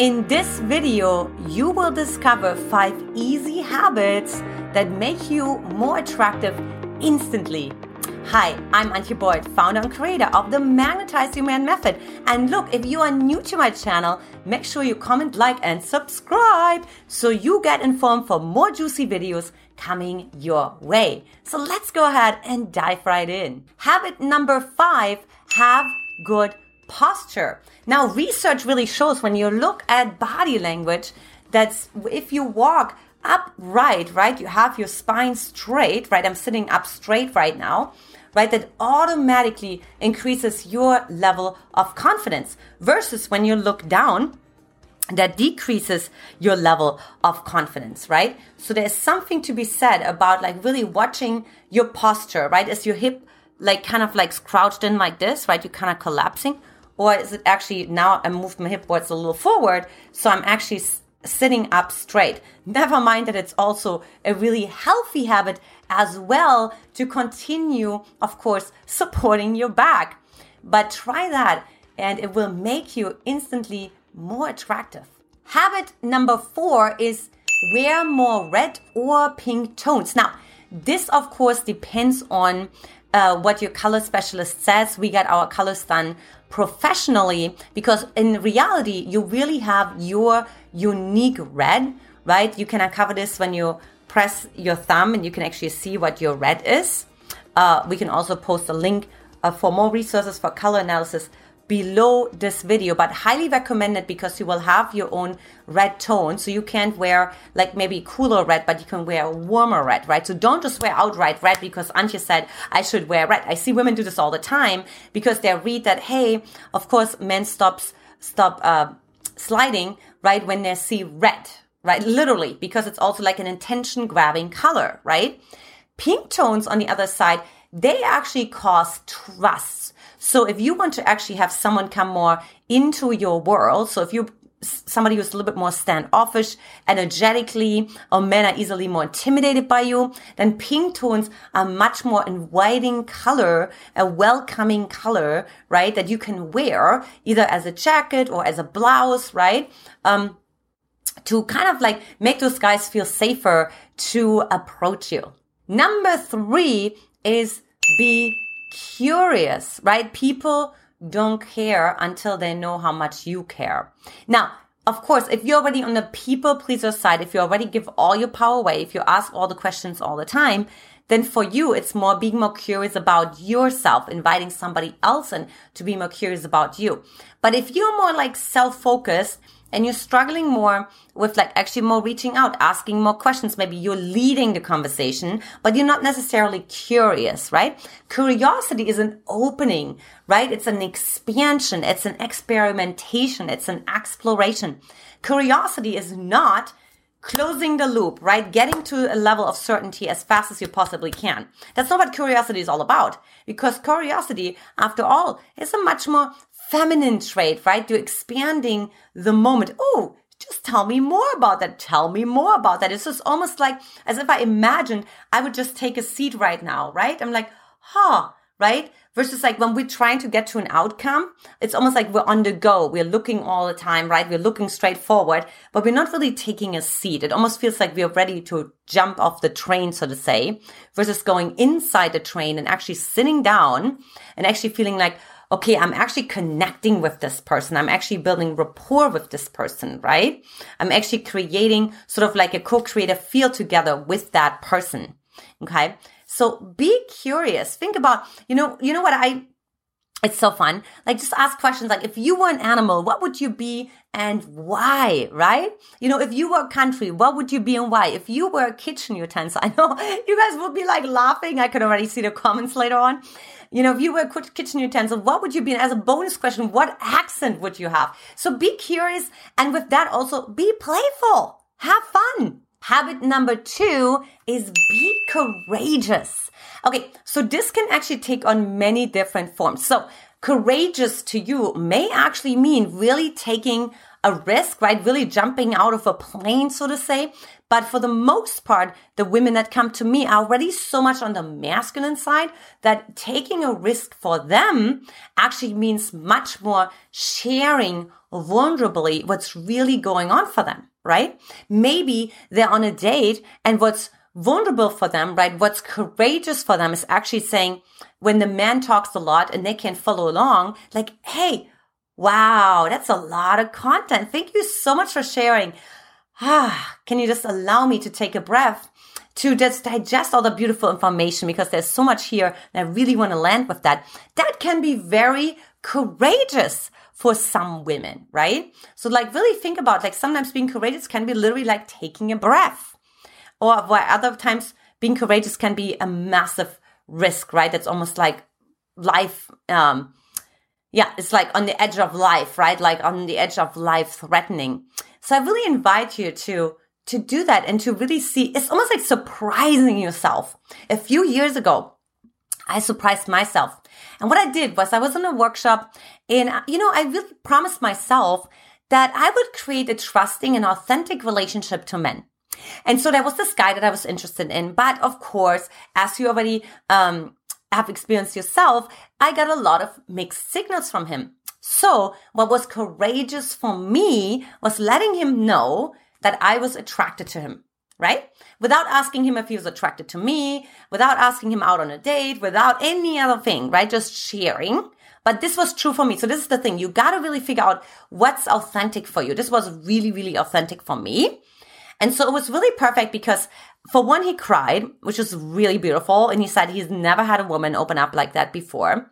In this video, you will discover five easy habits that make you more attractive instantly. Hi, I'm Antia Boyd, founder and creator of the Magnetize Man Method. And look, if you are new to my channel, make sure you comment, like, and subscribe so you get informed for more juicy videos coming your way. So let's go ahead and dive right in. Habit number five have good posture. Now, research really shows when you look at body language that if you walk upright, right, you have your spine straight, right? I'm sitting up straight right now, right? That automatically increases your level of confidence versus when you look down, that decreases your level of confidence, right? So there's something to be said about like really watching your posture, right? Is your hip like kind of like crouched in like this, right? You're kind of collapsing or is it actually now I moved my hip boards a little forward, so I'm actually sitting up straight. Never mind that it's also a really healthy habit as well to continue, of course, supporting your back. But try that and it will make you instantly more attractive. Habit number four is wear more red or pink tones. Now, this of course depends on uh, what your color specialist says. We get our colors done professionally because in reality, you really have your unique red, right? You can uncover this when you press your thumb and you can actually see what your red is. Uh, we can also post a link uh, for more resources for color analysis below this video, but highly recommended because you will have your own red tone. So you can't wear like maybe cooler red, but you can wear warmer red, right? So don't just wear outright red because Antia said I should wear red. I see women do this all the time because they read that, hey, of course, men stops, stop, uh, sliding, right? When they see red, right? Literally, because it's also like an intention grabbing color, right? Pink tones on the other side, they actually cause trust. So if you want to actually have someone come more into your world, so if you somebody who's a little bit more standoffish, energetically, or men are easily more intimidated by you, then pink tones are much more inviting color, a welcoming color, right? That you can wear either as a jacket or as a blouse, right? Um, to kind of like make those guys feel safer to approach you. Number three is be curious, right? People don't care until they know how much you care. Now, of course, if you're already on the people pleaser side, if you already give all your power away, if you ask all the questions all the time, then for you, it's more being more curious about yourself, inviting somebody else in to be more curious about you. But if you're more like self-focused, and you're struggling more with like actually more reaching out, asking more questions. Maybe you're leading the conversation, but you're not necessarily curious, right? Curiosity is an opening, right? It's an expansion. It's an experimentation. It's an exploration. Curiosity is not closing the loop, right? Getting to a level of certainty as fast as you possibly can. That's not what curiosity is all about. Because curiosity, after all, is a much more feminine trait, right? You're expanding the moment. Oh, just tell me more about that. Tell me more about that. It's just almost like as if I imagined I would just take a seat right now, right? I'm like, huh, right? Versus like when we're trying to get to an outcome, it's almost like we're on the go. We're looking all the time, right? We're looking straight forward, but we're not really taking a seat. It almost feels like we're ready to jump off the train, so to say, versus going inside the train and actually sitting down and actually feeling like, okay, I'm actually connecting with this person. I'm actually building rapport with this person, right? I'm actually creating sort of like a co-creative feel together with that person. Okay. So be curious. Think about, you know, you know what I, it's so fun. Like just ask questions like if you were an animal, what would you be and why, right? You know, if you were a country, what would you be and why? If you were a kitchen utensil, I know you guys will be like laughing. I could already see the comments later on. You know, if you were a kitchen utensil, what would you be? And as a bonus question, what accent would you have? So be curious. And with that also be playful. Have fun. Habit number two is be courageous. Okay. So this can actually take on many different forms. So courageous to you may actually mean really taking a risk, right? Really jumping out of a plane, so to say. But for the most part, the women that come to me are already so much on the masculine side that taking a risk for them actually means much more sharing vulnerably what's really going on for them, right? Maybe they're on a date and what's vulnerable for them, right? What's courageous for them is actually saying when the man talks a lot and they can follow along, like, Hey, wow, that's a lot of content. Thank you so much for sharing. Ah, can you just allow me to take a breath? to just digest all the beautiful information because there's so much here and I really want to land with that. That can be very courageous for some women, right? So like really think about like sometimes being courageous can be literally like taking a breath. Or where other times being courageous can be a massive risk, right? That's almost like life um yeah, it's like on the edge of life, right? Like on the edge of life threatening. So I really invite you to to do that and to really see it's almost like surprising yourself. A few years ago, I surprised myself. And what I did was I was in a workshop and you know, I really promised myself that I would create a trusting and authentic relationship to men. And so there was this guy that I was interested in. But of course, as you already um, have experienced yourself, I got a lot of mixed signals from him. So what was courageous for me was letting him know that I was attracted to him, right? Without asking him if he was attracted to me, without asking him out on a date, without any other thing, right? Just sharing. But this was true for me. So this is the thing. You got to really figure out what's authentic for you. This was really, really authentic for me. And so it was really perfect because for one, he cried, which was really beautiful. And he said he's never had a woman open up like that before.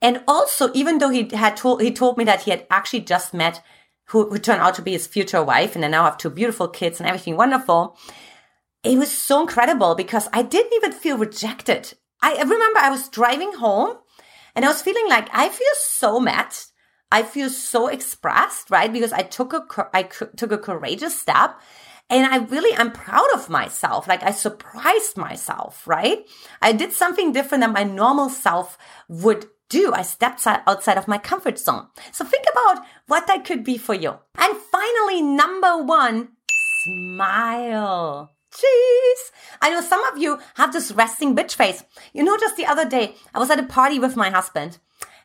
And also, even though he had told, he told me that he had actually just met who, who turned out to be his future wife and they now have two beautiful kids and everything wonderful. It was so incredible because I didn't even feel rejected. I remember I was driving home and I was feeling like I feel so met. I feel so expressed, right? Because I took a, I took a courageous step and I really, I'm proud of myself. Like I surprised myself, right? I did something different than my normal self would do. I stepped outside of my comfort zone. So think about what that could be for you. And finally, number one, smile. Jeez. I know some of you have this resting bitch face. You know, just the other day, I was at a party with my husband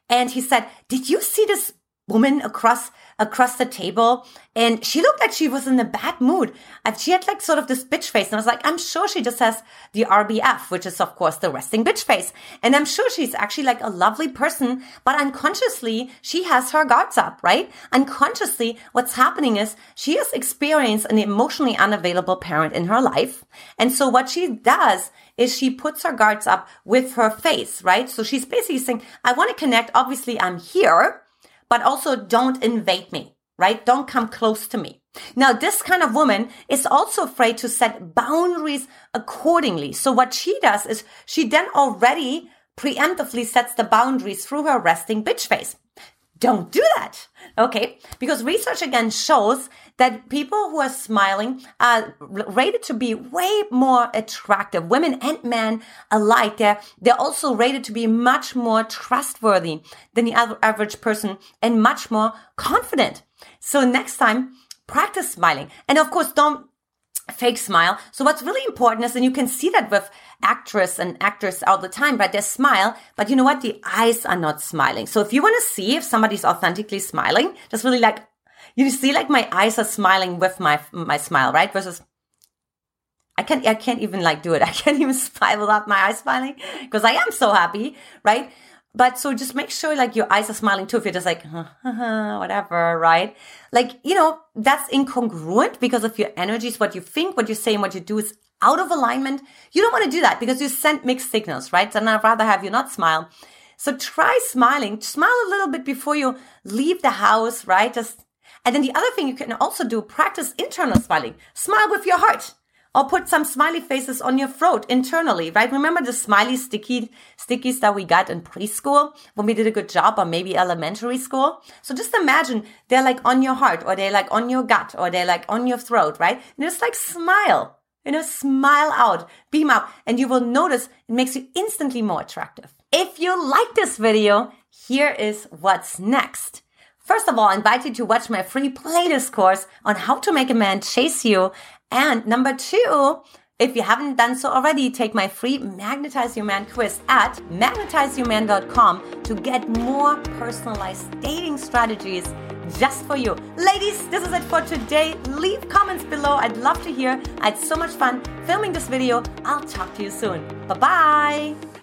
and he said, did you see this woman across across the table. And she looked like she was in a bad mood. And she had like sort of this bitch face. And i was like i'm sure she just has the rbf which is of course the resting bitch face. And i'm sure she's actually like a lovely person. But unconsciously she has her guards up right? Unconsciously what's happening is she has experienced an emotionally unavailable parent in her life. And so what she does is she puts her guards up with her face right? So she's basically saying i want to connect. Obviously i'm here but also don't invade me, right? Don't come close to me. Now, this kind of woman is also afraid to set boundaries accordingly. So what she does is she then already preemptively sets the boundaries through her resting bitch face. Don't do that. Okay. Because research again shows that people who are smiling are rated to be way more attractive. Women and men alike. They're, they're also rated to be much more trustworthy than the average person and much more confident. So next time, practice smiling. And of course, don't fake smile. So what's really important is, and you can see that with actress and actors all the time, right? They smile, but you know what? The eyes are not smiling. So if you want to see if somebody's authentically smiling, just really like, you see like my eyes are smiling with my, my smile, right? Versus I can't, I can't even like do it. I can't even smile without my eyes smiling because I am so happy, right? But so just make sure like your eyes are smiling too. If you're just like, whatever, right? Like, you know, that's incongruent because of your energies, what you think, what you say, and what you do is out of alignment. You don't want to do that because you send mixed signals, right? And I'd rather have you not smile. So try smiling, smile a little bit before you leave the house, right? Just, and then the other thing you can also do, practice internal smiling. Smile with your heart or put some smiley faces on your throat internally, right? Remember the smiley sticky stickies that we got in preschool when we did a good job or maybe elementary school? So just imagine they're like on your heart or they're like on your gut or they're like on your throat, right? And just like smile, you know, smile out, beam out, and you will notice it makes you instantly more attractive. If you like this video, here is what's next. First of all, I invite you to watch my free playlist course on how to make a man chase you. And number two, if you haven't done so already, take my free Magnetize Your Man quiz at magnetizeyourman.com to get more personalized dating strategies just for you. Ladies, this is it for today. Leave comments below. I'd love to hear. I had so much fun filming this video. I'll talk to you soon. Bye bye.